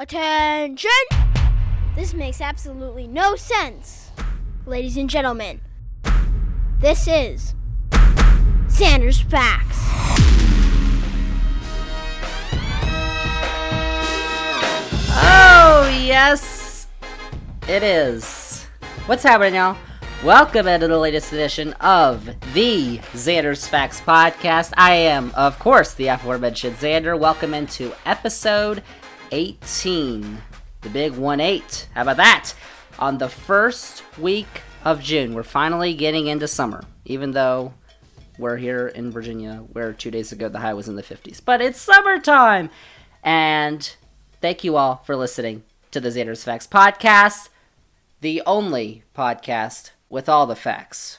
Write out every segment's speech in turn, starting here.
Attention! This makes absolutely no sense. Ladies and gentlemen, this is Xander's Facts. Oh, yes, it is. What's happening, y'all? Welcome into the latest edition of the Xander's Facts Podcast. I am, of course, the aforementioned Xander. Welcome into episode 18, the big 1 8. How about that? On the first week of June, we're finally getting into summer, even though we're here in Virginia, where two days ago the high was in the 50s. But it's summertime! And thank you all for listening to the Xander's Facts Podcast, the only podcast with all the facts.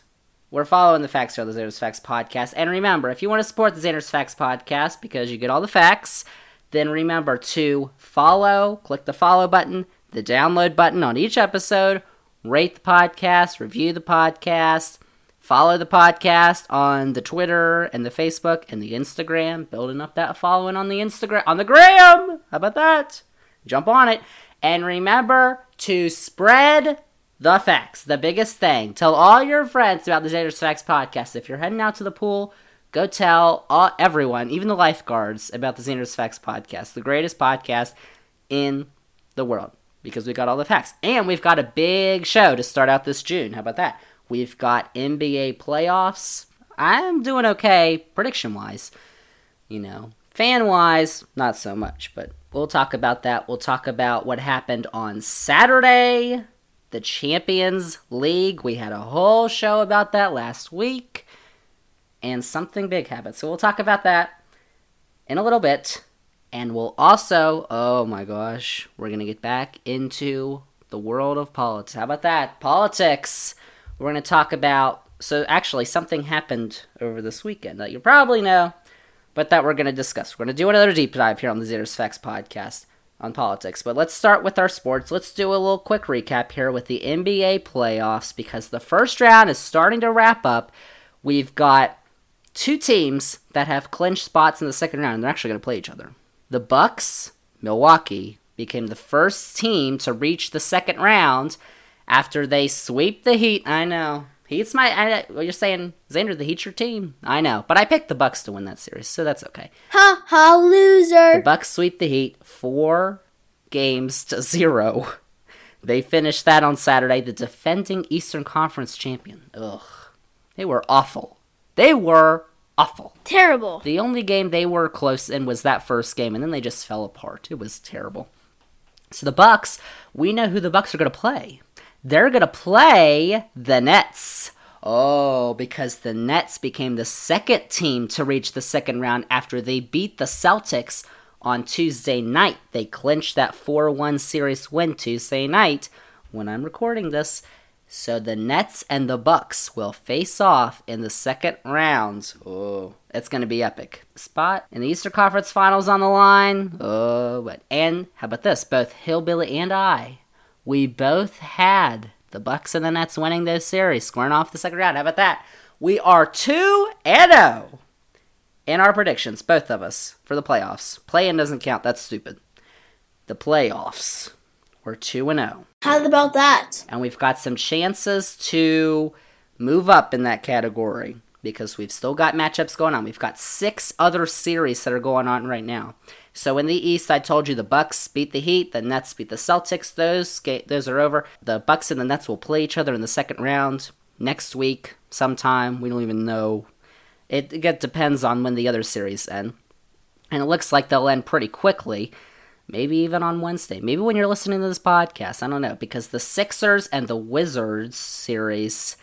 We're following the facts here on the Xander's Facts Podcast. And remember, if you want to support the Xander's Facts Podcast because you get all the facts, then remember to follow, click the follow button, the download button on each episode, rate the podcast, review the podcast, follow the podcast on the Twitter and the Facebook and the Instagram, building up that following on the Instagram, on the gram. How about that? Jump on it. And remember to spread the facts, the biggest thing. Tell all your friends about the Xander's Facts podcast. If you're heading out to the pool, go tell all, everyone, even the lifeguards, about the Xander's Facts podcast, the greatest podcast in the world, because we got all the facts. And we've got a big show to start out this June. How about that? We've got NBA playoffs. I'm doing okay prediction wise. You know, fan wise, not so much, but we'll talk about that. We'll talk about what happened on Saturday the Champions League. We had a whole show about that last week, and something big happened. So we'll talk about that in a little bit. And we'll also, oh my gosh, we're going to get back into the world of politics. How about that? Politics. We're going to talk about, so actually, something happened over this weekend that you probably know, but that we're going to discuss. We're going to do another deep dive here on the Xander's Facts podcast on politics. But let's start with our sports. Let's do a little quick recap here with the NBA playoffs because the first round is starting to wrap up. We've got two teams that have clinched spots in the second round. They're actually going to play each other. The Bucks, Milwaukee, became the first team to reach the second round after they sweep the Heat. I know. Heat's my. I, well, you're saying Xander, the Heat's your team. I know, but I picked the Bucks to win that series, so that's okay. Ha ha, loser. The Bucks sweep the Heat four games to zero. They finished that on Saturday. The defending Eastern Conference champion. Ugh, they were awful. They were awful. Terrible. The only game they were close in was that first game, and then they just fell apart. It was terrible. So the Bucks, we know who the Bucks are going to play. They're going to play the Nets. Oh, because the Nets became the second team to reach the second round after they beat the Celtics on Tuesday night. They clinched that 4 1 series win Tuesday night when I'm recording this. So the Nets and the Bucks will face off in the second round. Oh, it's going to be epic. Spot in the Eastern Conference Finals on the line. Oh, but and how about this? Both Hillbilly and I, we both had the Bucks and the Nets winning those series, scoring off the second round. How about that? We are 2 and 0 in our predictions, both of us, for the playoffs. Play-in doesn't count. That's stupid. The playoffs. We're 2 and 0. How about that? And we've got some chances to move up in that category because we've still got matchups going on. We've got six other series that are going on right now. So in the East, I told you the Bucks beat the Heat, the Nets beat the Celtics. Those those are over. The Bucks and the Nets will play each other in the second round next week sometime. We don't even know. It, it depends on when the other series end. And it looks like they'll end pretty quickly. Maybe even on Wednesday. Maybe when you're listening to this podcast. I don't know. Because the Sixers and the Wizards series.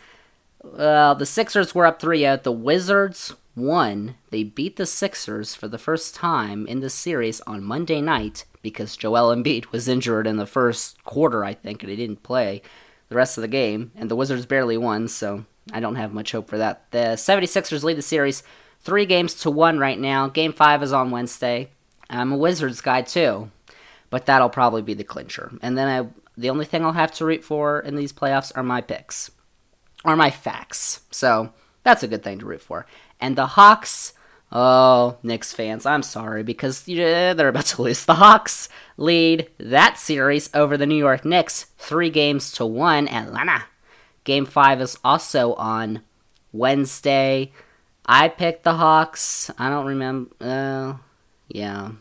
Well, the Sixers were up 3 0. The Wizards won. They beat the Sixers for the first time in the series on Monday night because Joel Embiid was injured in the first quarter, I think, and he didn't play the rest of the game. And the Wizards barely won, so I don't have much hope for that. The 76ers lead the series three games to one right now. Game five is on Wednesday. I'm a Wizards guy too, but that'll probably be the clincher. And then I, the only thing I'll have to root for in these playoffs are my picks, are my facts. So that's a good thing to root for. And the Hawks Oh, Knicks fans, I'm sorry because yeah, they're about to lose. The Hawks lead that series over the New York Knicks, three games to one. Atlanta. Game five is also on Wednesday. I picked the Hawks. I don't remember. Uh, yeah,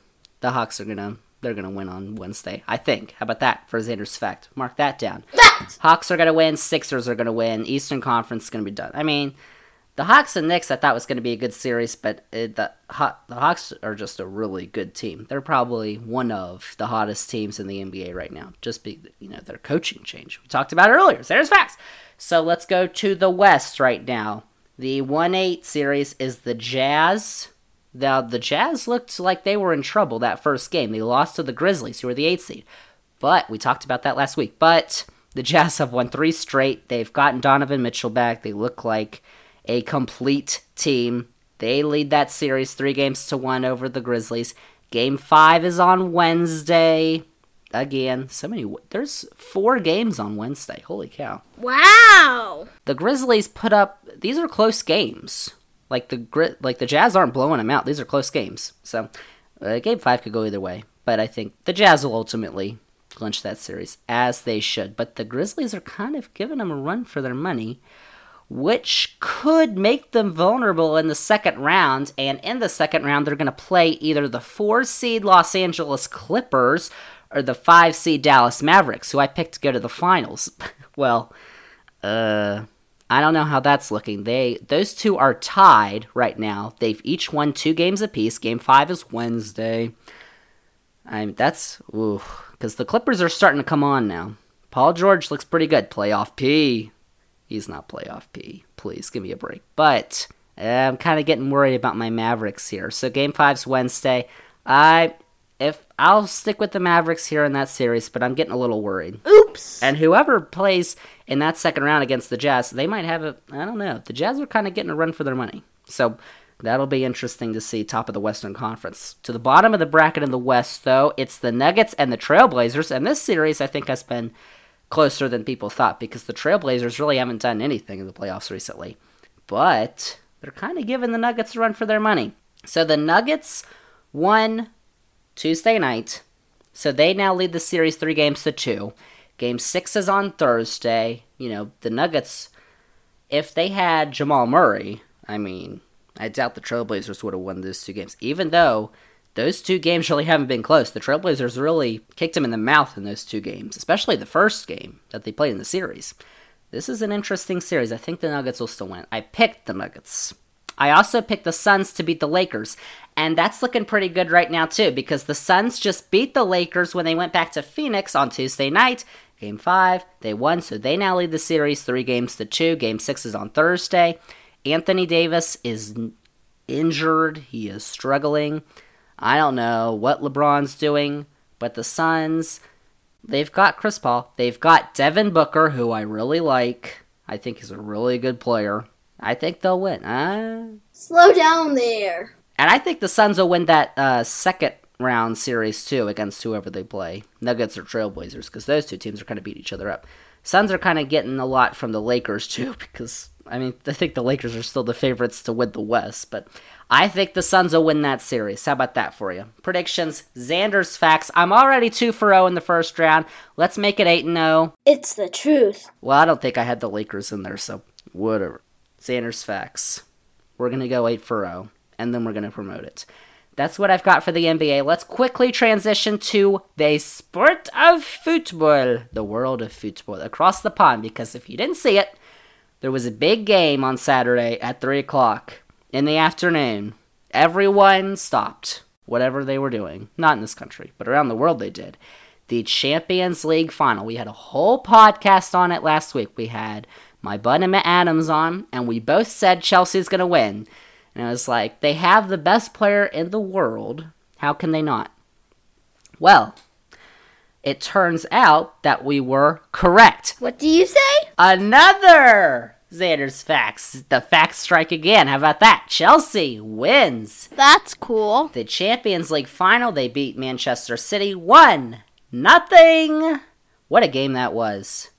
the Hawks are gonna they're gonna win on Wednesday. I think. How about that for Xander's fact? Mark that down. Fact! Hawks are gonna win. Sixers are gonna win. Eastern Conference is gonna be done. I mean, the Hawks and Knicks I thought was gonna be a good series, but it, the the Hawks are just a really good team. They're probably one of the hottest teams in the NBA right now. Just be you know their coaching change. We talked about it earlier. There's facts. So let's go to the West right now. The 1 8 series is the Jazz. Now, the Jazz looked like they were in trouble that first game. They lost to the Grizzlies, who were the 8th seed. But we talked about that last week. But the Jazz have won three straight. They've gotten Donovan Mitchell back. They look like a complete team. They lead that series three games to one over the Grizzlies. Game five is on Wednesday again. So many. There's four games on Wednesday. Holy cow! Wow! The Grizzlies put up. These are close games. Like the grit, like the Jazz aren't blowing them out. These are close games. So, uh, game five could go either way. But I think the Jazz will ultimately clinch that series as they should. But the Grizzlies are kind of giving them a run for their money, which could make them vulnerable in the second round. And in the second round, they're going to play either the four seed Los Angeles Clippers or the five seed Dallas Mavericks, who I picked to go to the finals. well, uh, I don't know how that's looking. They those two are tied right now. They've each won two games apiece. Game five is Wednesday. I'm that's ooh, because the Clippers are starting to come on now. Paul George looks pretty good. Playoff P. He's not playoff P. Please give me a break. But uh, I'm kind of getting worried about my Mavericks here. So game five's Wednesday. I if I'll stick with the Mavericks here in that series, but I'm getting a little worried. Oops! And whoever plays in that second round against the Jazz, they might have a I don't know. The Jazz are kind of getting a run for their money. So that'll be interesting to see top of the Western Conference. To the bottom of the bracket in the West though, it's the Nuggets and the Trailblazers, and this series I think has been closer than people thought because the Trailblazers really haven't done anything in the playoffs recently. But they're kind of giving the Nuggets a run for their money. So the Nuggets won Tuesday night. So they now lead the series three games to two. Game six is on Thursday. You know, the Nuggets, if they had Jamal Murray, I mean, I doubt the Trailblazers would have won those two games. Even though those two games really haven't been close. The Trailblazers really kicked them in the mouth in those two games, especially the first game that they played in the series. This is an interesting series. I think the Nuggets will still win. I picked the Nuggets. I also picked the Suns to beat the Lakers, and that's looking pretty good right now, too, because the Suns just beat the Lakers when they went back to Phoenix on Tuesday night. Game five, they won, so they now lead the series three games to two. Game six is on Thursday. Anthony Davis is injured, he is struggling. I don't know what LeBron's doing, but the Suns, they've got Chris Paul. They've got Devin Booker, who I really like. I think he's a really good player. I think they'll win. Uh, Slow down there. and I think the Suns will win that uh, second round series too against whoever they play, Nuggets or Trailblazers, because those two teams are kind of beat each other up. Suns are kind of getting a lot from the Lakers too, because I mean I think the Lakers are still the favorites to win the West, but I think the Suns will win that series. How about that for you? Predictions, Xander's facts. I'm already two for zero in the first round. Let's make it eight and zero. It's the truth. Well, I don't think I had the Lakers in there, so whatever. Xander's facts. We're gonna go eight for zero, and then we're gonna promote it. That's what I've got for the NBA. Let's quickly transition to the sport of football, the world of football across the pond. Because if you didn't see it, there was a big game on Saturday at three o'clock in the afternoon. Everyone stopped whatever they were doing. Not in this country, but around the world they did. The Champions League final. We had a whole podcast on it last week. We had my bud Emma Adams on, and we both said Chelsea's going to win. And I was like, they have the best player in the world. How can they not? Well, it turns out that we were correct. What do you say? Another Xander's facts. The facts strike again. How about that? Chelsea wins That's cool. the Champions League final. They beat Manchester City 1 nothing. What a game that was.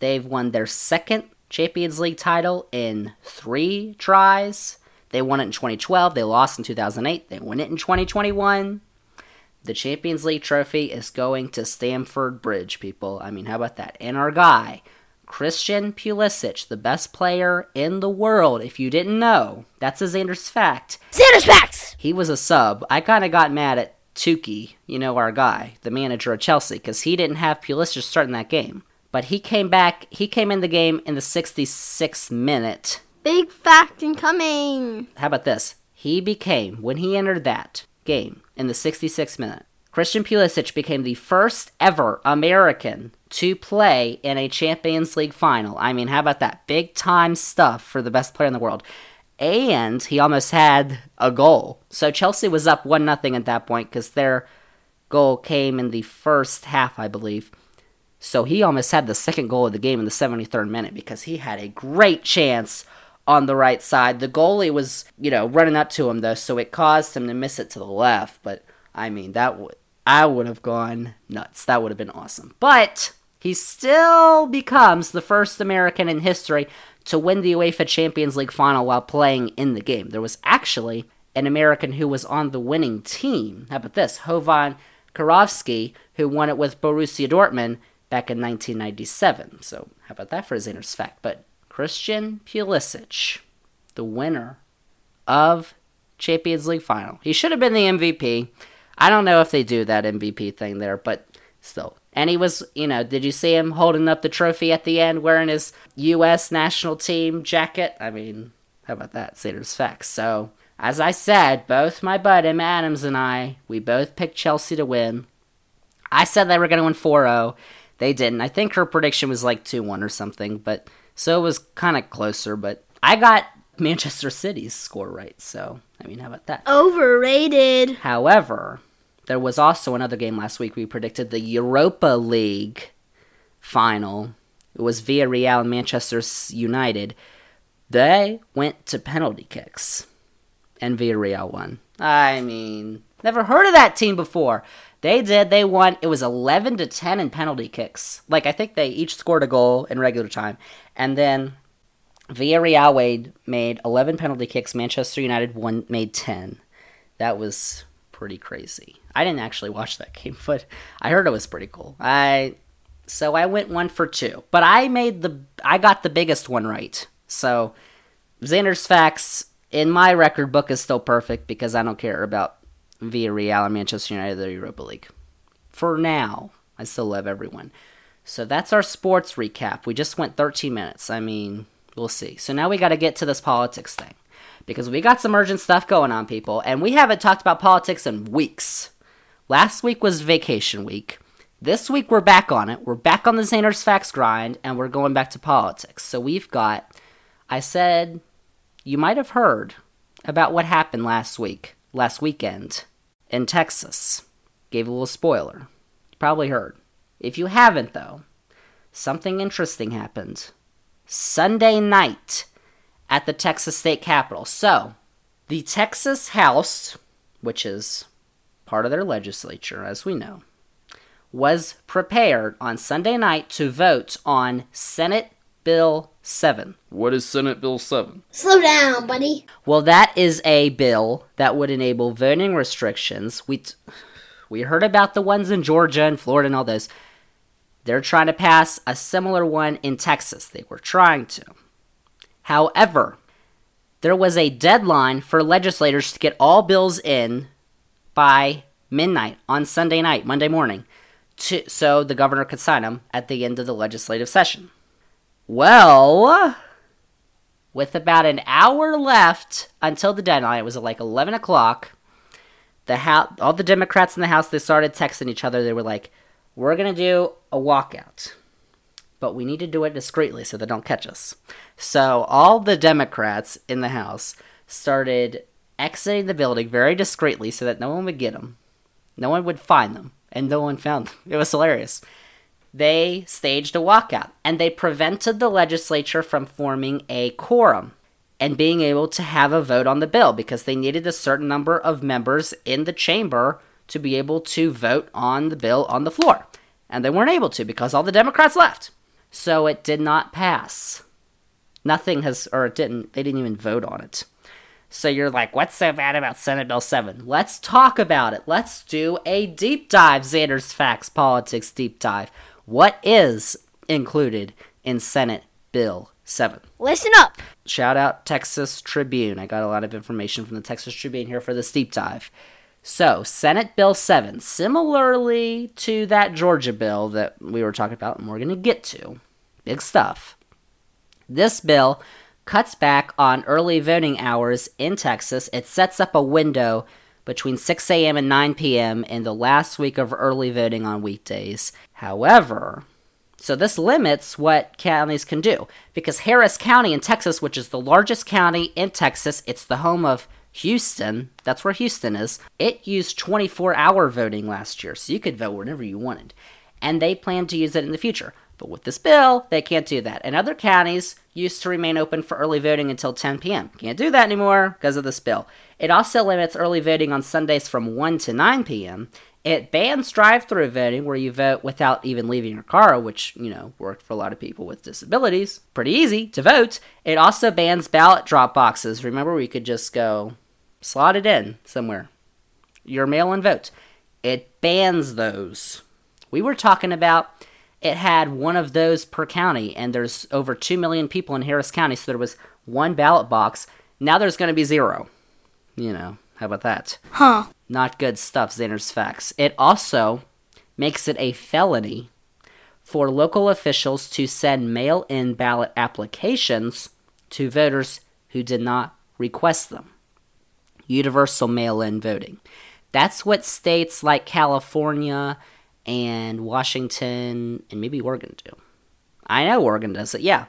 They've won their second Champions League title in 3 tries. They won it in 2012. They lost in 2008. They won it in 2021. The Champions League trophy is going to Stamford Bridge, people. I mean, how about that? And our guy, Christian Pulisic, the best player in the world. If you didn't know, that's a Xander's fact. Xander's facts. He was a sub. I kind of got mad at Tuchel, you know, our guy, the manager of Chelsea, because he didn't have Pulisic starting that game. But he came back, he came in the game in the 66th minute. Big fact incoming. How about this? He became, when he entered that game in the 66th minute, Christian Pulisic became the first ever American to play in a Champions League final. I mean, how about that? Big time stuff for the best player in the world. And he almost had a goal. So Chelsea was up 1 0 at that point because their goal came in the first half, I believe. So he almost had the second goal of the game in the 73rd minute because he had a great chance on the right side. The goalie was, you know, running up to him though, so it caused him to miss it to the left. But I mean, that would I would have gone nuts. That would have been awesome. But he still becomes the first American in history to win the UEFA Champions League final while playing in the game. There was actually an American who was on the winning team. How about this? Jovan Kirovski, who won it with Borussia Dortmund back in 1997. So, how about that for a Xander's fact? But Christian Pulisic, the winner of Champions League final. He should have been the MVP. I don't know if they do that MVP thing there, but still. And he was, you know, did you see him holding up the trophy at the end wearing his U.S. national team jacket? I mean, how about that? Xander's facts. So, as I said, both my bud Emma Adams and I, we both picked Chelsea to win. I said they were going to win 4 0. They didn't. I think her prediction was like 2 1 or something, but so it was kind of closer. But I got Manchester City's score right, so I mean, how about that? Overrated. However, there was also another game last week. We predicted the Europa League final. It was Villarreal and Manchester United. They went to penalty kicks, and Villarreal won. I mean, never heard of that team before. They did. They won. It was 11 to 10 in penalty kicks. Like I think they each scored a goal in regular time, and then Villarreal made 11 penalty kicks. Manchester United one made 10. That was pretty crazy. I didn't actually watch that game, but I heard it was pretty cool. I so I went one for two, but I made the I got the biggest one right. So Xander's facts in my record book is still perfect because I don't care about Villarreal and Manchester United the Europa League. For now, I still love everyone. So that's our sports recap. We just went 13 minutes. I mean, we'll see. So now we got to get to this politics thing because we got some urgent stuff going on, people, and we haven't talked about politics in weeks. Last week was vacation week. This week we're back on it. We're back on the Xander's Facts grind, and we're going back to politics. So we've got, I said, you might have heard about what happened last week, last weekend in Texas. Gave a little spoiler. Probably heard. If you haven't, though, something interesting happened Sunday night at the Texas State Capitol. So, the Texas House, which is part of their legislature, as we know, was prepared on Sunday night to vote on Senate Bill 7. What is Senate Bill 7? Slow down, buddy. Well, that is a bill that would enable voting restrictions. We t- we heard about the ones in Georgia and Florida and all those. They're trying to pass a similar one in Texas. They were trying to. However, there was a deadline for legislators to get all bills in by midnight on Sunday night, Monday morning, to, so the governor could sign them at the end of the legislative session. Well, with about an hour left until the deadline, it was like 11 o'clock. The house, all the Democrats in the House, they started texting each other. They were like, "We're gonna do a walkout, but we need to do it discreetly so they don't catch us." So all the Democrats in the House started exiting the building very discreetly so that no one would get them, no one would find them, and no one found them. It was hilarious they staged a walkout and they prevented the legislature from forming a quorum and being able to have a vote on the bill because they needed a certain number of members in the chamber to be able to vote on the bill on the floor. And they weren't able to because all the Democrats left. So it did not pass. Nothing has, or it didn't, they didn't even vote on it. So you're like, what's so bad about Senate Bill 7? Let's talk about it. Let's do a deep dive, Xander's Facts Politics deep dive. What is included in Senate Bill 7? Listen up. Shout out Texas Tribune. I got a lot of information from the Texas Tribune here for this deep dive. So, Senate Bill 7, similarly to that Georgia bill that we were talking about and we're going to get to, big stuff. This bill cuts back on early voting hours in Texas. It sets up a window between 6 a.m. and 9 p.m. in the last week of early voting on weekdays. However, so this limits what counties can do because Harris County in Texas, which is the largest county in Texas, it's the home of Houston, that's where Houston is. It used 24 hour voting last year, so you could vote whenever you wanted. And they plan to use it in the future. But with this bill, they can't do that. And other counties used to remain open for early voting until 10 p.m. Can't do that anymore because of this bill. It also limits early voting on Sundays from 1 to 9 p.m. It bans drive-through voting where you vote without even leaving your car, which, you know, worked for a lot of people with disabilities. Pretty easy to vote. It also bans ballot drop boxes. Remember, we could just go slot it in somewhere. Your mail-in vote. It bans those. We were talking about it had one of those per county, and there's over 2 million people in Harris County, so there was one ballot box. Now there's going to be zero. You know, how about that? Huh. Not good stuff, Xander's Facts. It also makes it a felony for local officials to send mail in ballot applications to voters who did not request them. Universal mail in voting. That's what states like California and Washington and maybe Oregon do. I know Oregon does it, yeah.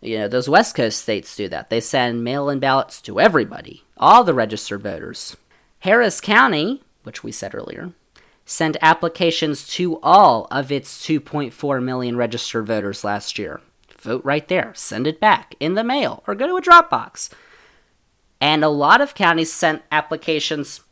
You know, those West Coast states do that. They send mail in ballots to everybody, all the registered voters. Harris County, which we said earlier, sent applications to all of its 2.4 million registered voters last year. Vote right there, send it back in the mail, or go to a Dropbox. And a lot of counties sent applications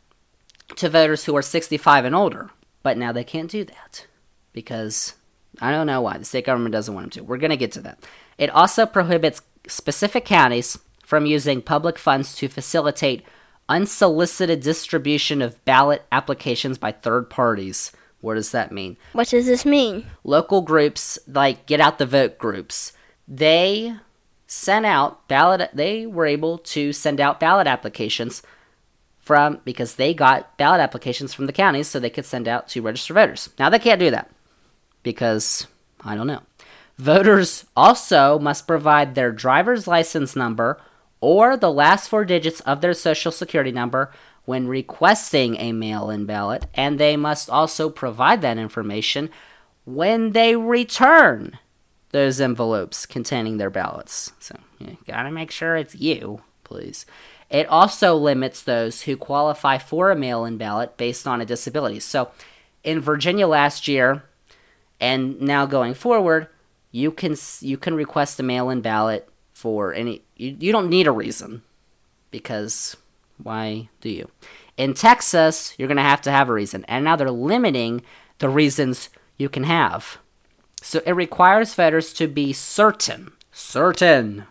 to voters who are 65 and older. But now they can't do that because I don't know why. The state government doesn't want them to. We're going to get to that. It also prohibits specific counties from using public funds to facilitate unsolicited distribution of ballot applications by third parties. What does that mean? What does this mean? Local groups like Get Out the Vote groups, they sent out ballot they were able to send out ballot applications from because they got ballot applications from the counties so they could send out to register voters. Now they can't do that because I don't know. Voters also must provide their driver's license number or the last four digits of their social security number when requesting a mail in ballot, and they must also provide that information when they return those envelopes containing their ballots. So, you gotta make sure it's you, please. It also limits those who qualify for a mail in ballot based on a disability. So, in Virginia last year, and now going forward, you can you can request a mail in ballot for any you, you don't need a reason because why do you? In Texas, you're going to have to have a reason. And now they're limiting the reasons you can have. So it requires voters to be certain, certain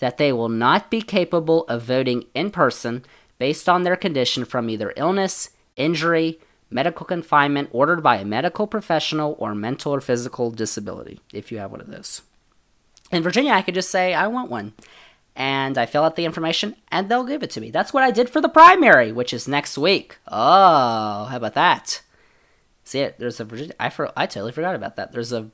that they will not be capable of voting in person based on their condition from either illness, injury, medical confinement ordered by a medical professional, or mental or physical disability, if you have one of those. In Virginia, I could just say, I want one. And I fill out the information, and they'll give it to me. That's what I did for the primary, which is next week. Oh, how about that? See it? There's a Virginia. I, for, I totally forgot about that. There's a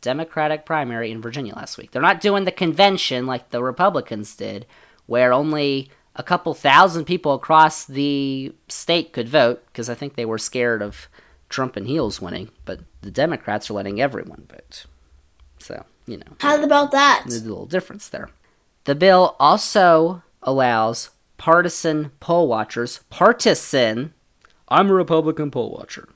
Democratic primary in Virginia last week. They're not doing the convention like the Republicans did, where only a couple thousand people across the state could vote, because I think they were scared of Trump and Heels winning, but the Democrats are letting everyone vote. So, you know. How about that? There's a little difference there. The bill also allows partisan poll watchers, partisan, I'm a Republican poll watcher,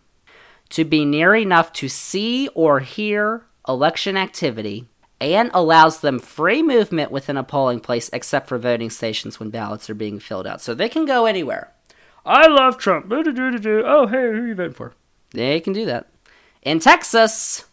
to be near enough to see or hear election activity and allows them free movement within a polling place except for voting stations when ballots are being filled out. So they can go anywhere. I love Trump. Oh, hey, who are you voting for? They can do that. In Texas,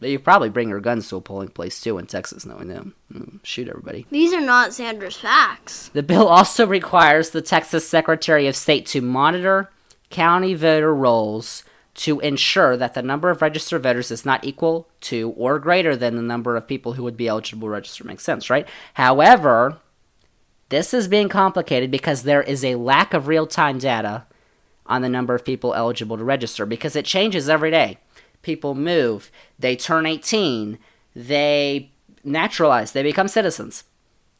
But you probably bring your guns to a polling place too in Texas, knowing them. Mm, shoot everybody. These are not Xander's facts. The bill also requires the Texas Secretary of State to monitor county voter rolls to ensure that the number of registered voters is not equal to or greater than the number of people who would be eligible to register. Makes sense, right? However, this is being complicated because there is a lack of real time data on the number of people eligible to register because it changes every day. People move, they turn 18, they naturalize, they become citizens.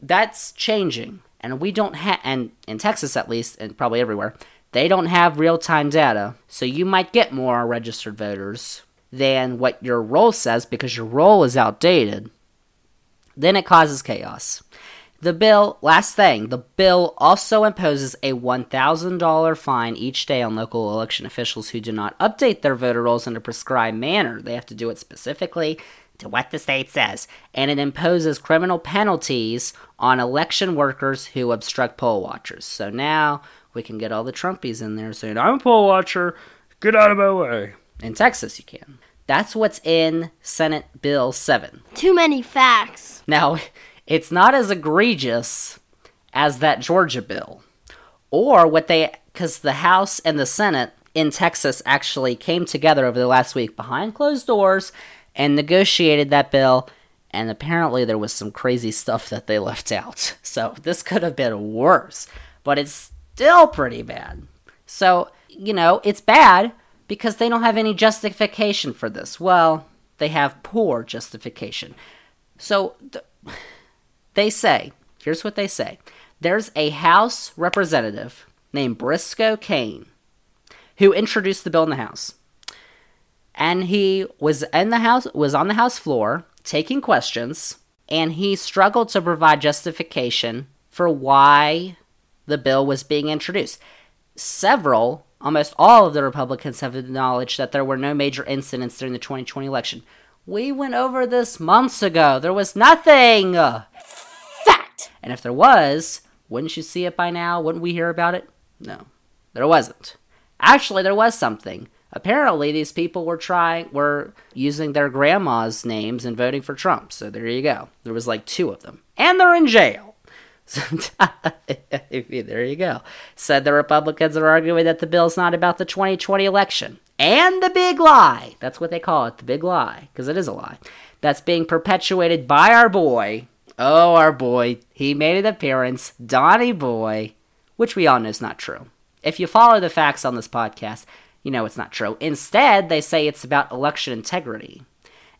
That's changing. And we don't have, and in Texas at least, and probably everywhere, they don't have real time data. So you might get more registered voters than what your roll says because your roll is outdated. Then it causes chaos. The bill, last thing, the bill also imposes a $1,000 fine each day on local election officials who do not update their voter rolls in a prescribed manner. They have to do it specifically to what the state says. And it imposes criminal penalties on election workers who obstruct poll watchers. So now we can get all the Trumpies in there saying, I'm a poll watcher, get out of my way. In Texas, you can. That's what's in Senate Bill 7. Too many facts. Now, it's not as egregious as that Georgia bill. Or what they, because the House and the Senate in Texas actually came together over the last week behind closed doors and negotiated that bill. And apparently, there was some crazy stuff that they left out. So, this could have been worse, but it's still pretty bad. So, you know, it's bad because they don't have any justification for this. Well, they have poor justification. So, th- they say, here's what they say there's a House representative named Briscoe Cain who introduced the bill in the House. And he was in the house was on the House floor taking questions and he struggled to provide justification for why the bill was being introduced. Several, almost all of the Republicans have acknowledged that there were no major incidents during the 2020 election. We went over this months ago. There was nothing. Fact. And if there was, wouldn't you see it by now? Wouldn't we hear about it? No, there wasn't. Actually, there was something. Apparently, these people were trying, were using their grandma's names and voting for Trump. So there you go. There was like two of them, and they're in jail. So, there you go. Said the Republicans are arguing that the bill's not about the 2020 election. And the big lie. That's what they call it, the big lie, because it is a lie. That's being perpetuated by our boy. Oh, our boy. He made an appearance, Donnie Boy, which we all know is not true. If you follow the facts on this podcast, you know it's not true. Instead, they say it's about election integrity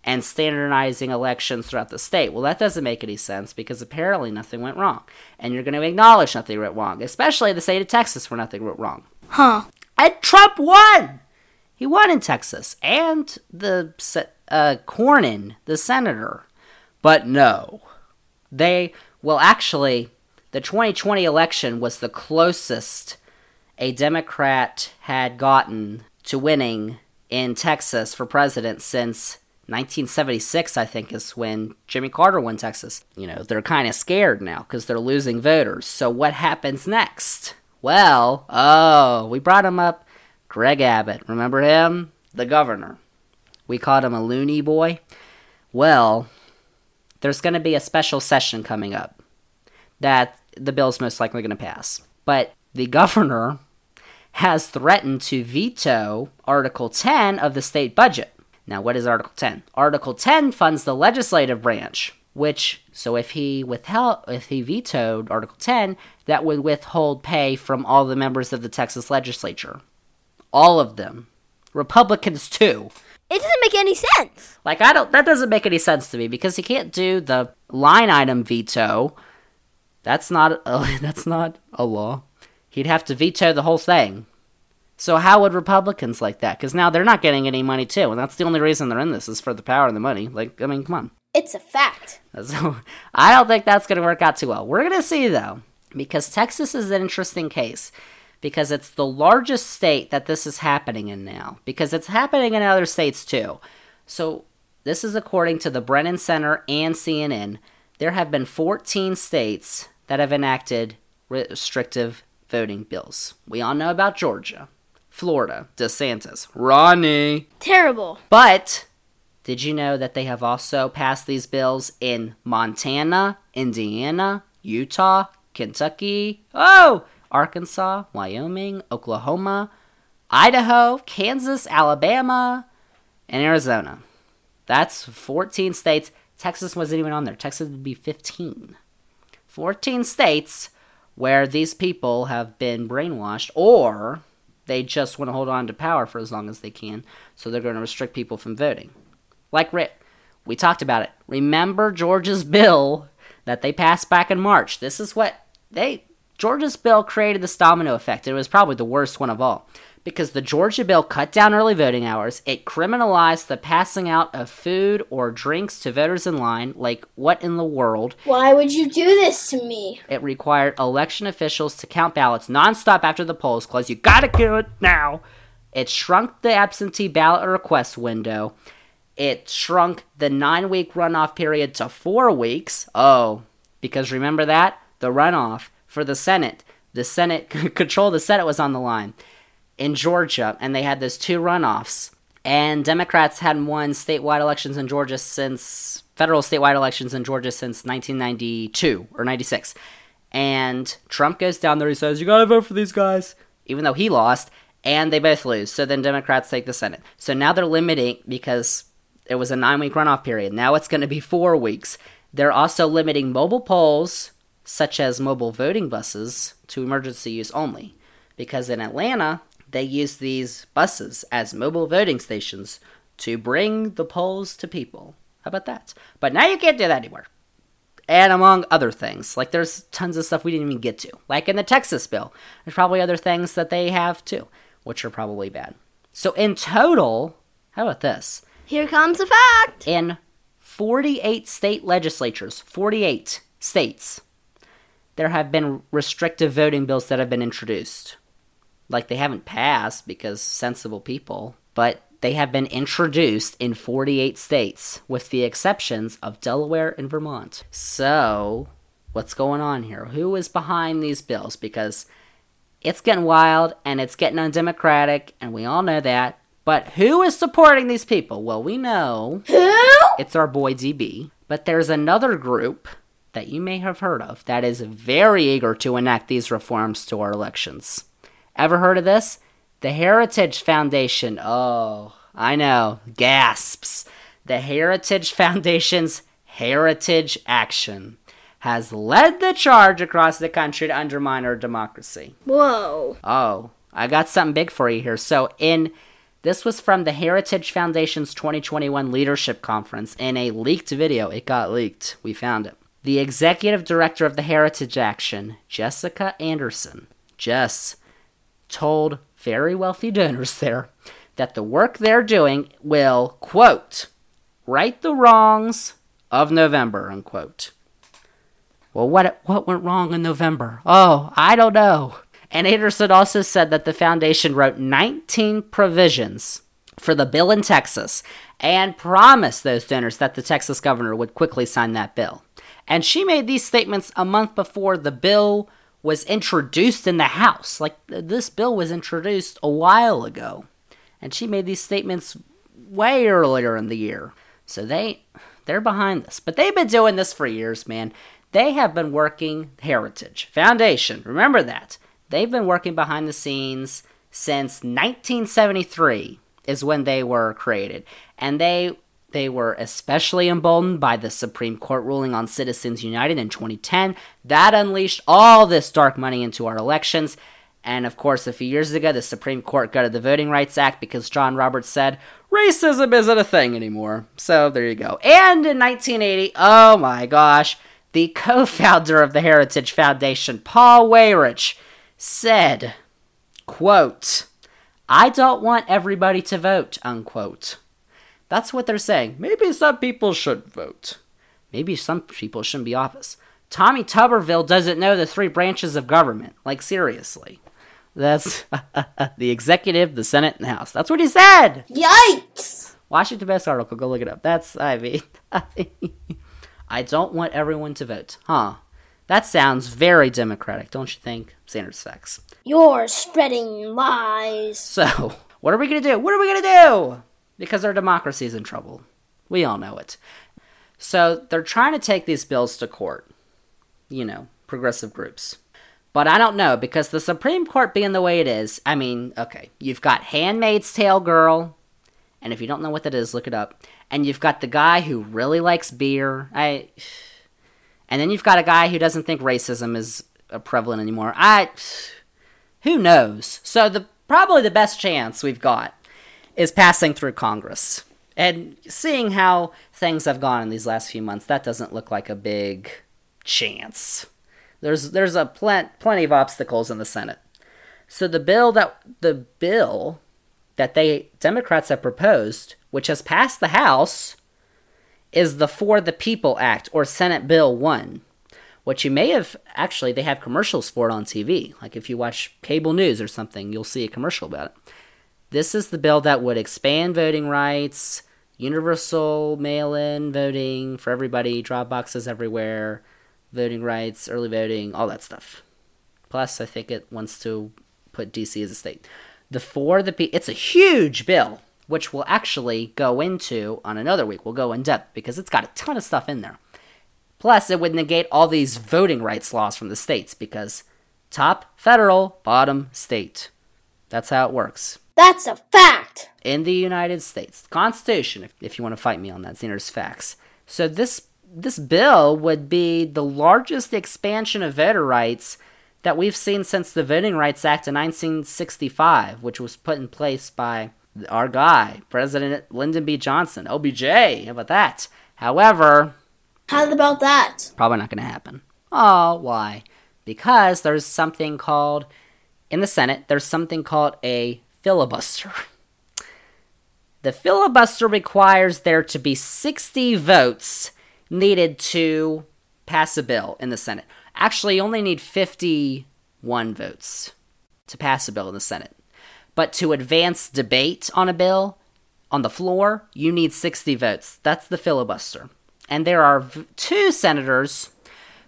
and standardizing elections throughout the state. Well, that doesn't make any sense because apparently nothing went wrong. And you're going to acknowledge nothing went wrong, especially the state of Texas where nothing went wrong. Huh. And Trump won! He won in Texas. And the uh, Cornyn, the senator. But no. They, well, actually, the 2020 election was the closest a Democrat had gotten to winning in Texas for president since 1976, I think, is when Jimmy Carter won Texas. You know, they're kind of scared now because they're losing voters. So, what happens next? Well, oh, we brought him up. Greg Abbott. Remember him? The governor. We called him a loony boy. Well, there's going to be a special session coming up that the bill's most likely going to pass. But the governor has threatened to veto Article 10 of the state budget. Now, what is Article 10? Article 10 funds the legislative branch, which so if he withheld if he vetoed Article 10, that would withhold pay from all the members of the Texas legislature. All of them. Republicans too. It doesn't make any sense. Like I don't that doesn't make any sense to me because he can't do the line item veto. That's not a, that's not a law. He'd have to veto the whole thing. So how would Republicans like that? Because now they're not getting any money too, and that's the only reason they're in this is for the power and the money. Like, I mean, come on. It's a fact. So I don't think that's going to work out too well. We're going to see though, because Texas is an interesting case because it's the largest state that this is happening in now. Because it's happening in other states too. So this is according to the Brennan Center and CNN. There have been 14 states that have enacted restrictive voting bills. We all know about Georgia, Florida, DeSantis, Ronnie. Terrible. But Did you know that they have also passed these bills in Montana, Indiana, Utah, Kentucky, oh, Arkansas, Wyoming, Oklahoma, Idaho, Kansas, Alabama, and Arizona. That's 14 states. Texas wasn't even on there. Texas would be 15. 14 states where these people have been brainwashed or they just want to hold on to power for as long as they can, so they're going to restrict people from voting. Like Rick, we talked about it. Remember Georgia's bill that they passed back in March? This is what they Georgia's bill created this domino effect. It was probably the worst one of all because the Georgia bill cut down early voting hours. It criminalized the passing out of food or drinks to voters in line. Like, what in the world? Why would you do this to me? It required election officials to count ballots nonstop after the polls closed. You gotta do it now. It shrunk the absentee ballot request window. It shrunk the nine week runoff period to four weeks. Oh, because remember that? The runoff for the Senate. The Senate, control the Senate was on the line in Georgia, and they had those two runoffs. And Democrats hadn't won statewide elections in Georgia since federal statewide elections in Georgia since 1992 or 96. And Trump goes down there, he says, You gotta vote for these guys, even though he lost, and they both lose. So then Democrats take the Senate. So now they're limiting because it was a nine week runoff period. Now it's going to be four weeks. They're also limiting mobile polls, such as mobile voting buses, to emergency use only. Because in Atlanta, they use these buses as mobile voting stations to bring the polls to people. How about that? But now you can't do that anymore. And among other things, like there's tons of stuff we didn't even get to. Like in the Texas bill, there's probably other things that they have too, which are probably bad. So in total, how about this? Here comes a fact. In 48 state legislatures, 48 states, there have been restrictive voting bills that have been introduced. Like they haven't passed because sensible people, but they have been introduced in 48 states, with the exceptions of Delaware and Vermont. So, what's going on here? Who is behind these bills? Because it's getting wild and it's getting undemocratic, and we all know that. But who is supporting these people? Well, we know Who? it's our boy DB. But there's another group that you may have heard of that is very eager to enact these reforms to our elections. Ever heard of this? The Heritage Foundation. Oh, I know. Gasps. The Heritage Foundation's Heritage Action has led the charge across the country to undermine our democracy. Whoa. Oh, I got something big for you here. So, in this was from the Heritage Foundation's 2021 Leadership Conference in a leaked video. It got leaked. We found it. The executive director of the Heritage Action, Jessica Anderson, Jess, told very wealthy donors there that the work they're doing will, quote, right the wrongs of November, unquote. Well, what, what went wrong in November? Oh, I don't know. And Anderson also said that the foundation wrote 19 provisions for the bill in Texas and promised those donors that the Texas governor would quickly sign that bill. And she made these statements a month before the bill was introduced in the House. Like, this bill was introduced a while ago. And she made these statements way earlier in the year. So they they're behind this. But they've been doing this for years, man. They have been working Heritage Foundation. Remember that. They've been working behind the scenes since 1973 is when they were created. And they they were especially emboldened by the Supreme Court ruling on Citizens United in 2010. That unleashed all this dark money into our elections. And of course, a few years ago, the Supreme Court gutted the Voting Rights Act because John Roberts said racism isn't a thing anymore. So there you go. And in 1980, oh my gosh, the co founder of the Heritage Foundation, Paul Weyrich, said, quote, I don't want everybody to vote, unquote. That's what they're saying. Maybe some people should vote. Maybe some people shouldn't be office. Tommy Tuberville doesn't know the three branches of government. Like, seriously. That's the executive, the Senate, and the House. That's what he said! Yikes. Washington Post article. Go look it up. That's, I mean, I don't want everyone to vote. Huh. That sounds very democratic, don't you think? Xander's facts. You're spreading lies. So, what are we gonna do? What are we gonna do? Because our democracy is in trouble. We all know it. So they're trying to take these bills to court. You know, progressive groups. But I don't know because the Supreme Court being the way it is, I mean, okay, you've got Handmaid's Tale Girl, and if you don't know what that is, look it up. And you've got the guy who really likes beer. I and then you've got a guy who doesn't think racism is prevalent anymore. I who knows. So the probably the best chance we've got is passing through Congress. And seeing how things have gone in these last few months, that doesn't look like a big chance. There's there's a plen- plenty of obstacles in the Senate. So the bill that the bill that they Democrats have proposed, which has passed the House, is the For the People Act or Senate Bill 1. What you may have actually they have commercials for it on TV. Like if you watch cable news or something, you'll see a commercial about it. This is the bill that would expand voting rights, universal mail-in voting for everybody, drop boxes everywhere, voting rights, early voting, all that stuff. Plus, I think it wants to put DC as a state. The for the it's a huge bill, which we'll actually go into on another week. We'll go in depth because it's got a ton of stuff in there. Plus, it would negate all these voting rights laws from the states because top federal, bottom state. That's how it works. That's a fact. In the United States, Constitution, if, if you want to fight me on that, Xander's facts. So this this bill would be the largest expansion of voter rights that we've seen since the Voting Rights Act of 1965, which was put in place by our guy, President Lyndon B. Johnson, LBJ. How about that? However, How about that? probably not going to happen. Oh, why? Because there's something called, in the Senate, there's something called a filibuster. The filibuster requires there to be 60 votes needed to pass a bill in the Senate. Actually, you only need 51 votes to pass a bill in the Senate. But to advance debate on a bill on the floor, you need 60 votes. That's the filibuster. And there are two senators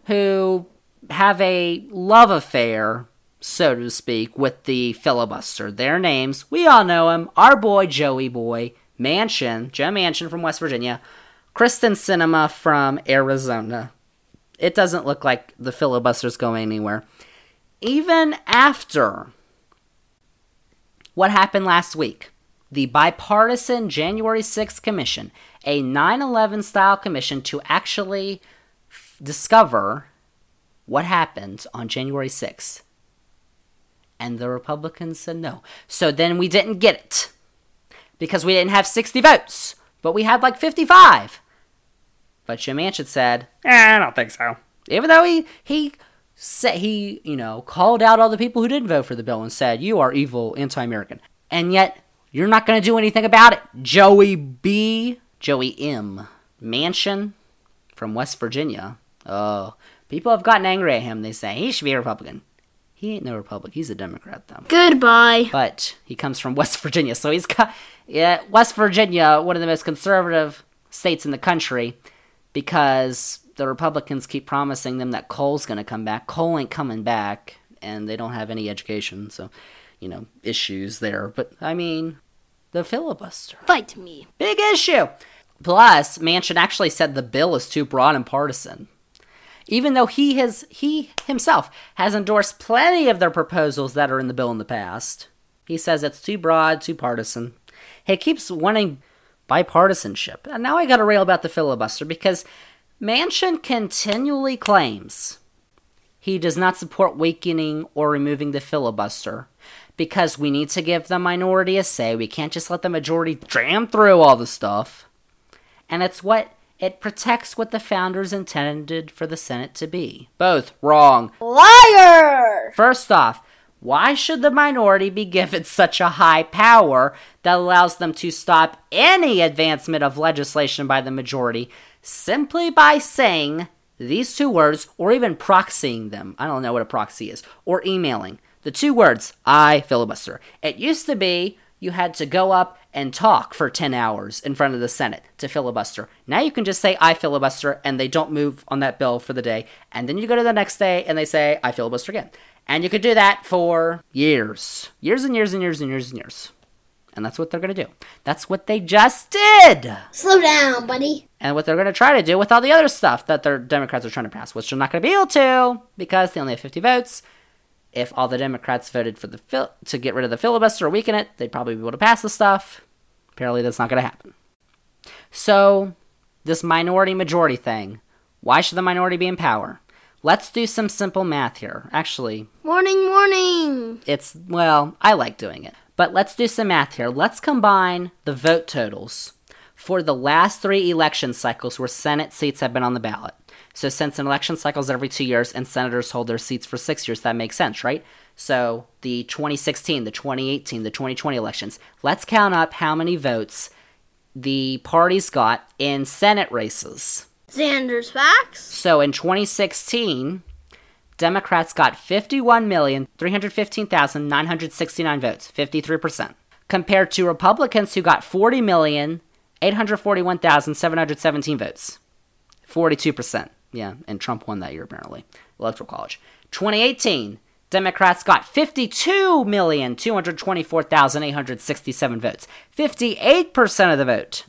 who have a love affair, so to speak, with the filibuster. Their names, we all know him, our boy Joey Boy, Manchin, Joe Manchin from West Virginia, Kyrsten Sinema from Arizona. It doesn't look like the filibuster's going anywhere. Even after what happened last week, the bipartisan January 6th commission, a 9 11 style commission to actually f- discover what happened on January 6th. And the Republicans said no. So then we didn't get it because we didn't have 60 votes, but we had like 55. But Jim Manchin said, eh, I don't think so. Even though he he said he you know called out all the people who didn't vote for the bill and said you are evil, anti-American, and yet you're not going to do anything about it. Joey B, Joey M, Manchin from West Virginia. Oh, people have gotten angry at him. They say he should be a Republican. He ain't no Republican. He's a Democrat though Goodbye. but he comes from West Virginia, so he's got yeah, West Virginia, one of the most conservative states in the country, because the Republicans keep promising them that coal's going to come back. Coal ain't coming back, and they don't have any education, so you know issues there. But I mean, the filibuster, Fight me. big issue. Plus, Manchin actually said the bill is too broad and partisan even though he has he himself has endorsed plenty of their proposals that are in the bill in the past. He says it's too broad, too partisan. He keeps wanting bipartisanship. And now I got to rail about the filibuster because Manchin continually claims he does not support weakening or removing the filibuster because we need to give the minority a say. We can't just let the majority jam through all the stuff. And it's what it protects what the founders intended for the Senate to be. Both wrong. Liar! First off, why should the minority be given such a high power that allows them to stop any advancement of legislation by the majority simply by saying these two words or even proxying them? I don't know what a proxy is, or emailing. The two words, I filibuster. It used to be you had to go up and talk for 10 hours in front of the Senate to filibuster. Now you can just say, I filibuster, and they don't move on that bill for the day. And then you go to the next day and they say, I filibuster again. And you could do that for years. Years and years and years and years and years. And that's what they're going to do. That's what they just did. Slow down, buddy. And what they're going to try to do with all the other stuff that their Democrats are trying to pass, which they're not going to be able to because they only have 50 votes. If all the Democrats voted for the fil- to get rid of the filibuster or weaken it, they'd probably be able to pass the stuff. Apparently, that's not going to happen. So, this minority majority thing, why should the minority be in power? Let's do some simple math here. Actually, Morning, morning. it's, well, I like doing it. But let's do some math here. Let's combine the vote totals for the last three election cycles where Senate seats have been on the ballot. So, since an election cycle is every two years and senators hold their seats for six years, that makes sense, right? So, the 2016, the 2018, the 2020 elections, let's count up how many votes the parties got in Senate races. Xander's facts. So in 2016, Democrats got 51,315,969 votes, 53%, compared to Republicans who got 40,841,717 votes, 42%. Yeah, and Trump won that year apparently. Electoral College. 2018, Democrats got 52,224,867 votes, 58% of the vote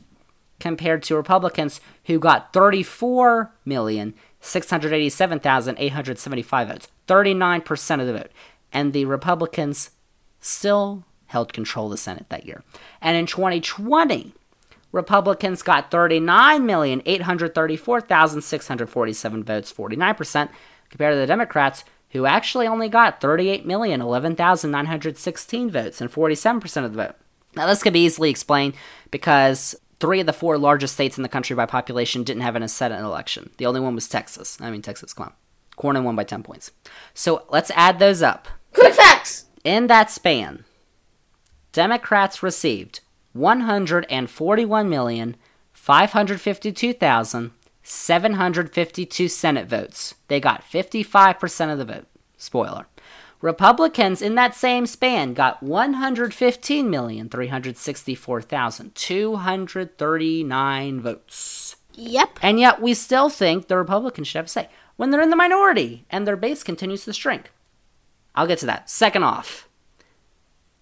compared to Republicans who got 34,687,875 votes, 39% of the vote. And the Republicans still held control of the Senate that year. And in 2020, Republicans got 39,834,647 votes, 49%, compared to the Democrats who actually only got 38,011,916 votes and 47% of the vote. Now, this could be easily explained because three of the four largest states in the country by population didn't have an Senate election. The only one was Texas. I mean, Texas, come on. Cornyn won by 10 points. So let's add those up. Quick facts. In that span, Democrats received 141,552,752 Senate votes. They got 55% of the vote. Spoiler. Republicans in that same span got 115,364,239 votes. Yep. And yet we still think the Republicans should have a say when they're in the minority and their base continues to shrink. I'll get to that. Second off,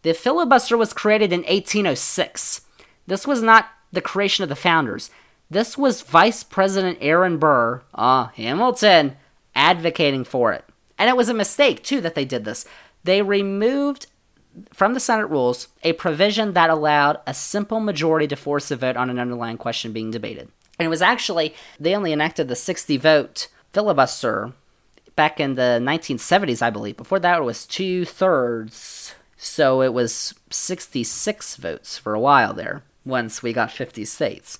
the filibuster was created in 1806. This was not the creation of the founders. This was Vice President Aaron Burr, ah, Hamilton, advocating for it. And it was a mistake, too, that they did this. They removed from the Senate rules a provision that allowed a simple majority to force a vote on an underlying question being debated. And it was actually, they only enacted the 60 vote filibuster back in the 1970s, I believe. Before that, it was two thirds. So it was 66 votes for a while there, once we got 50 states.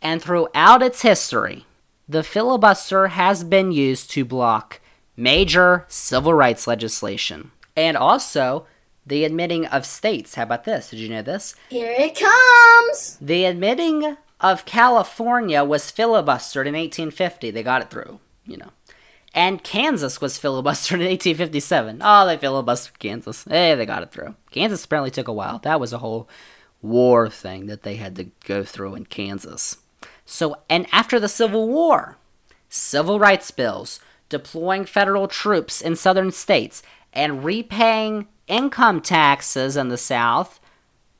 And throughout its history, the filibuster has been used to block major civil rights legislation. And also, the admitting of states. How about this? Did you know this? Here it comes. The admitting of California was filibustered in 1850. They got it through, you know. And Kansas was filibustered in 1857. Oh, they filibustered Kansas. Hey, they got it through. Kansas apparently took a while. That was a whole war thing that they had to go through in Kansas. So, and after the Civil War, civil rights bills, deploying federal troops in southern states, and repaying income taxes in the South,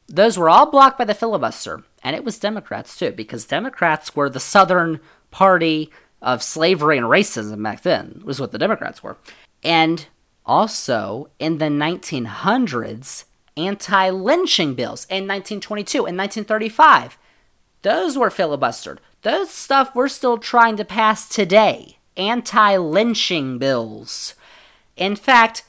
those were all blocked by the filibuster. And it was Democrats too, because Democrats were the Southern party of slavery and racism back then, was what the Democrats were. And also in the 1900s, anti lynching bills in 1922 and 1935. Those were filibustered. Those stuff we're still trying to pass today. Anti lynching bills. In fact,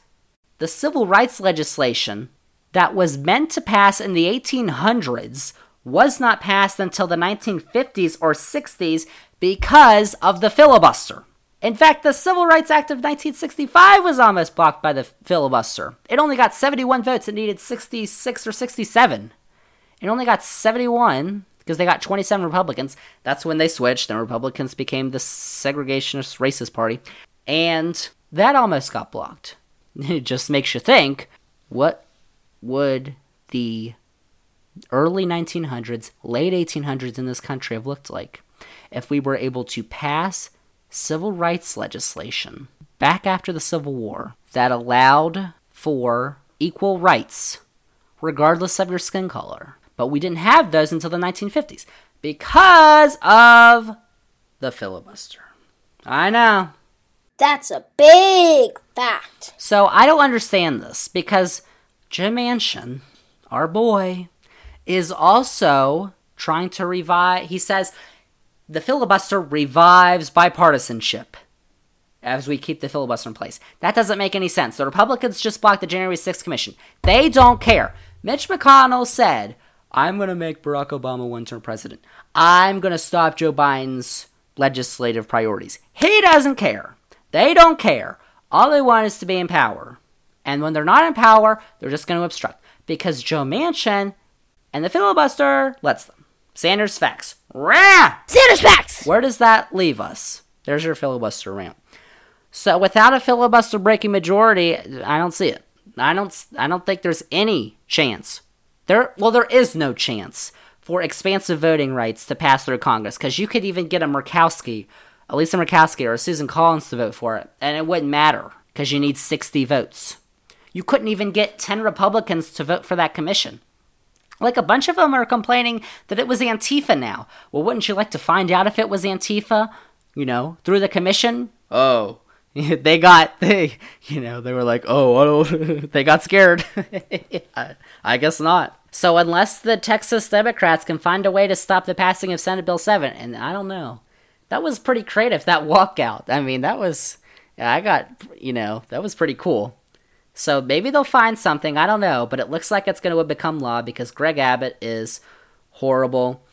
the civil rights legislation that was meant to pass in the 1800s was not passed until the 1950s or 60s because of the filibuster. In fact, the Civil Rights Act of 1965 was almost blocked by the filibuster. It only got 71 votes, it needed 66 or 67. It only got 71 because they got 27 Republicans. That's when they switched, and Republicans became the segregationist racist party. And that almost got blocked. It just makes you think what would the early 1900s, late 1800s in this country have looked like if we were able to pass civil rights legislation back after the Civil War that allowed for equal rights regardless of your skin color. but we didn't have those until the 1950s because of the filibuster. I know. That's a big fact. So I don't understand this because Jim Manchin, our boy, is also trying to revive. He says the filibuster revives bipartisanship as we keep the filibuster in place. That doesn't make any sense. The Republicans just blocked the January 6th commission. They don't care. Mitch McConnell said, I'm going to make Barack Obama one term president. I'm going to stop Joe Biden's legislative priorities. He doesn't care. They don't care. All they want is to be in power. And when they're not in power, they're just going to obstruct. Because Joe Manchin and the filibuster lets them. Xander's facts. Rah! Xander's facts. Where does that leave us? There's your filibuster rant. So without a filibuster breaking majority, I don't see it. I don't I don't think there's any chance. There well there is no chance for expansive voting rights to pass through Congress cuz you could even get a Murkowski, a Lisa Murkowski or a Susan Collins to vote for it and it wouldn't matter cuz you need 60 votes. You couldn't even get 10 Republicans to vote for that commission. Like a bunch of them are complaining that it was Antifa now. Well, wouldn't you like to find out if it was Antifa, you know, through the commission? Oh, they got they you know they were like oh they got scared. I, I, guess not. So unless the texas democrats can find a way to stop the passing of senate bill 7 and i don't know. That was pretty creative that walkout. I mean that was i got you know that was pretty cool so maybe they'll find something i don't know but it looks like it's going to become law because greg abbott is horrible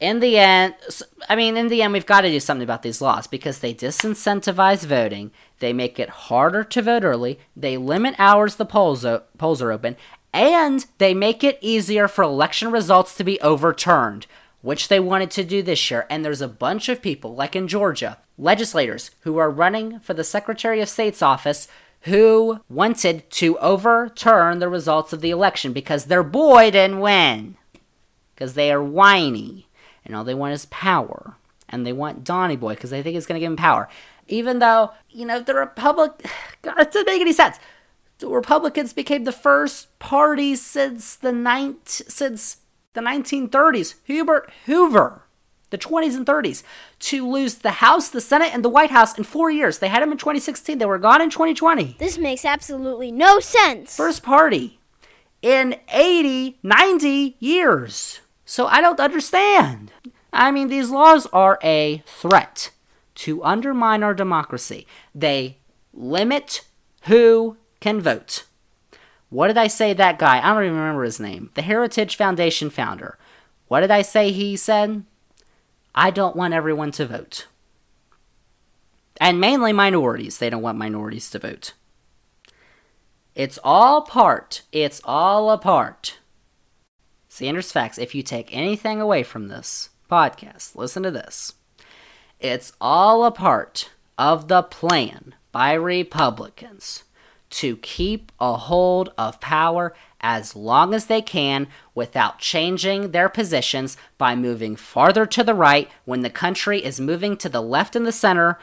in the end, I mean, in the end, we've got to do something about these laws because they disincentivize voting, they make it harder to vote early, they limit hours the polls, o- polls are open, and they make it easier for election results to be overturned, which they wanted to do this year. And there's a bunch of people, like in Georgia, legislators who are running for the Secretary of State's office who wanted to overturn the results of the election because their boy didn't win. Because they are whiny and all they want is power. And they want Donny Boy because they think it's going to give him power. Even though, you know, the Republic, God, it doesn't make any sense. The Republicans became the first party since the ninth, since the 1930s. Hubert Hoover, the 20s and 30s, to lose the House, the Senate, and the White House in four years. They had him in 2016. They were gone in 2020. This makes absolutely no sense. First party in 80, 90 years. So I don't understand. I mean, these laws are a threat to undermine our democracy. They limit who can vote. What did I say that guy? I don't even remember his name. The Heritage Foundation founder. What did I say he said? I don't want everyone to vote. And mainly minorities. They don't want minorities to vote. It's all part, it's all a part Xander's Facts, if you take anything away from this podcast, listen to this. It's all a part of the plan by Republicans to keep a hold of power as long as they can without changing their positions by moving farther to the right when the country is moving to the left and the center,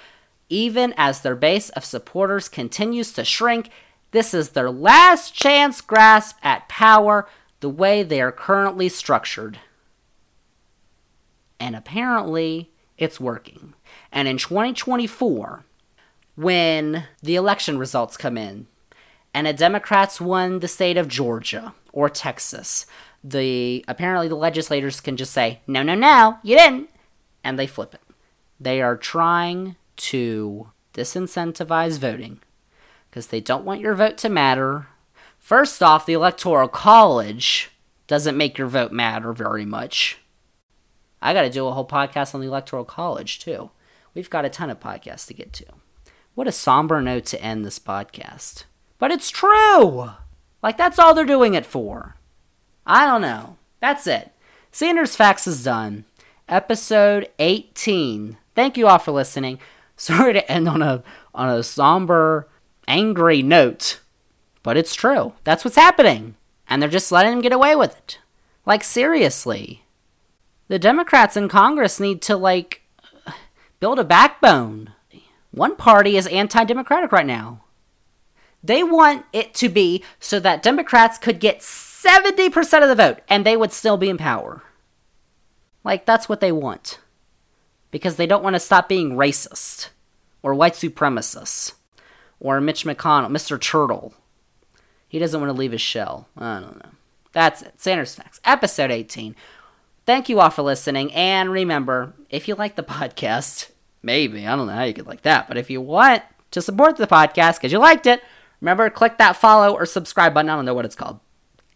even as their base of supporters continues to shrink. This is their last chance grasp at power the way they are currently structured. And apparently, it's working. And in 2024, when the election results come in, and a Democrats won the state of Georgia or Texas, the apparently the legislators can just say, "No, no, no, you didn't," and they flip it. They are trying to disincentivize voting because they don't want your vote to matter First off, the Electoral College doesn't make your vote matter very much. I got to do a whole podcast on the Electoral College, too. We've got a ton of podcasts to get to. What a somber note to end this podcast. But it's true! Like, that's all they're doing it for. I don't know. That's it. Xander's Facts is done. Episode 18. Thank you all for listening. Sorry to end on a on a somber, angry note. But it's true. That's what's happening. And they're just letting him get away with it. Like, seriously. The Democrats in Congress need to, like, build a backbone. One party is anti democratic right now. They want it to be so that Democrats could get 70% of the vote, and they would still be in power. Like, that's what they want. Because they don't want to stop being racist, or white supremacists, or Mitch McConnell, Mr. Turtle. He doesn't want to leave his shell. I don't know. That's it. Xander's Facts, episode 18. Thank you all for listening, and remember, if you like the podcast, maybe, I don't know how you could like that, but if you want to support the podcast because you liked it, remember, click that follow or subscribe button. I don't know what it's called.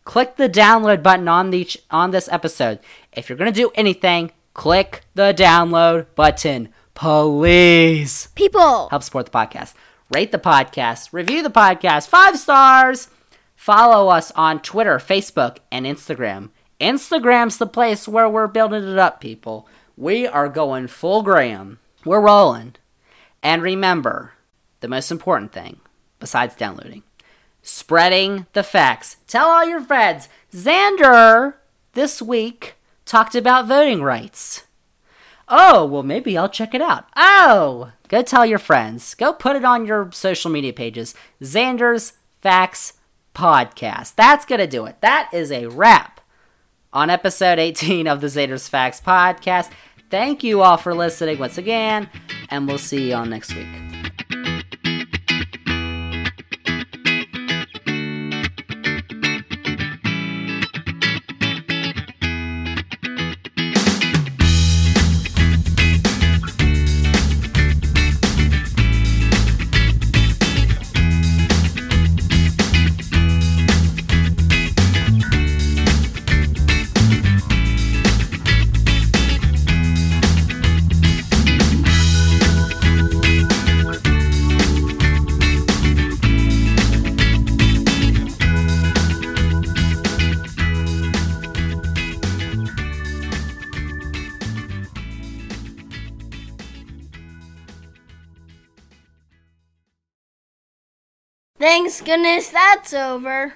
Click the download button on the on this episode. If you're gonna do anything, click the download button, please. People. Help support the podcast. Rate the podcast. Review the podcast. Five stars. Follow us on Twitter, Facebook, and Instagram. Instagram's the place where we're building it up, people. We are going full gram. We're rolling. And remember, the most important thing, besides downloading, spreading the facts. Tell all your friends. Xander, this week, talked about voting rights. Oh, well, maybe I'll check it out. Oh, go tell your friends. Go put it on your social media pages. Xander's Facts Podcast. That's going to do it. That is a wrap on episode 18 of the Xander's Facts Podcast. Thank you all for listening once again, and we'll see you all next week. Thanks goodness that's over.